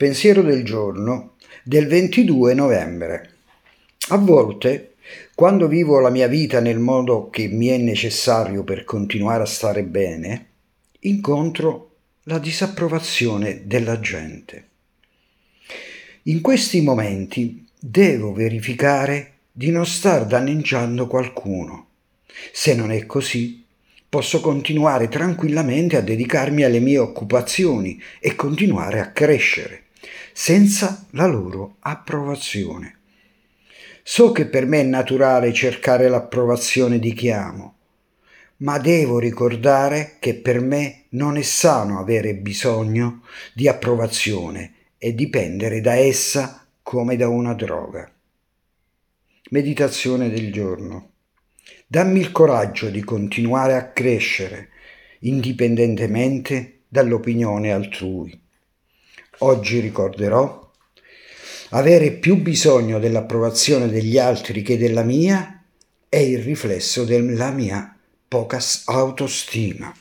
Pensiero del giorno del 22 novembre. A volte, quando vivo la mia vita nel modo che mi è necessario per continuare a stare bene, incontro la disapprovazione della gente. In questi momenti devo verificare di non star danneggiando qualcuno. Se non è così, posso continuare tranquillamente a dedicarmi alle mie occupazioni e continuare a crescere senza la loro approvazione. So che per me è naturale cercare l'approvazione di chi amo, ma devo ricordare che per me non è sano avere bisogno di approvazione e dipendere da essa come da una droga. Meditazione del giorno. Dammi il coraggio di continuare a crescere indipendentemente dall'opinione altrui. Oggi ricorderò avere più bisogno dell'approvazione degli altri che della mia è il riflesso della mia poca autostima.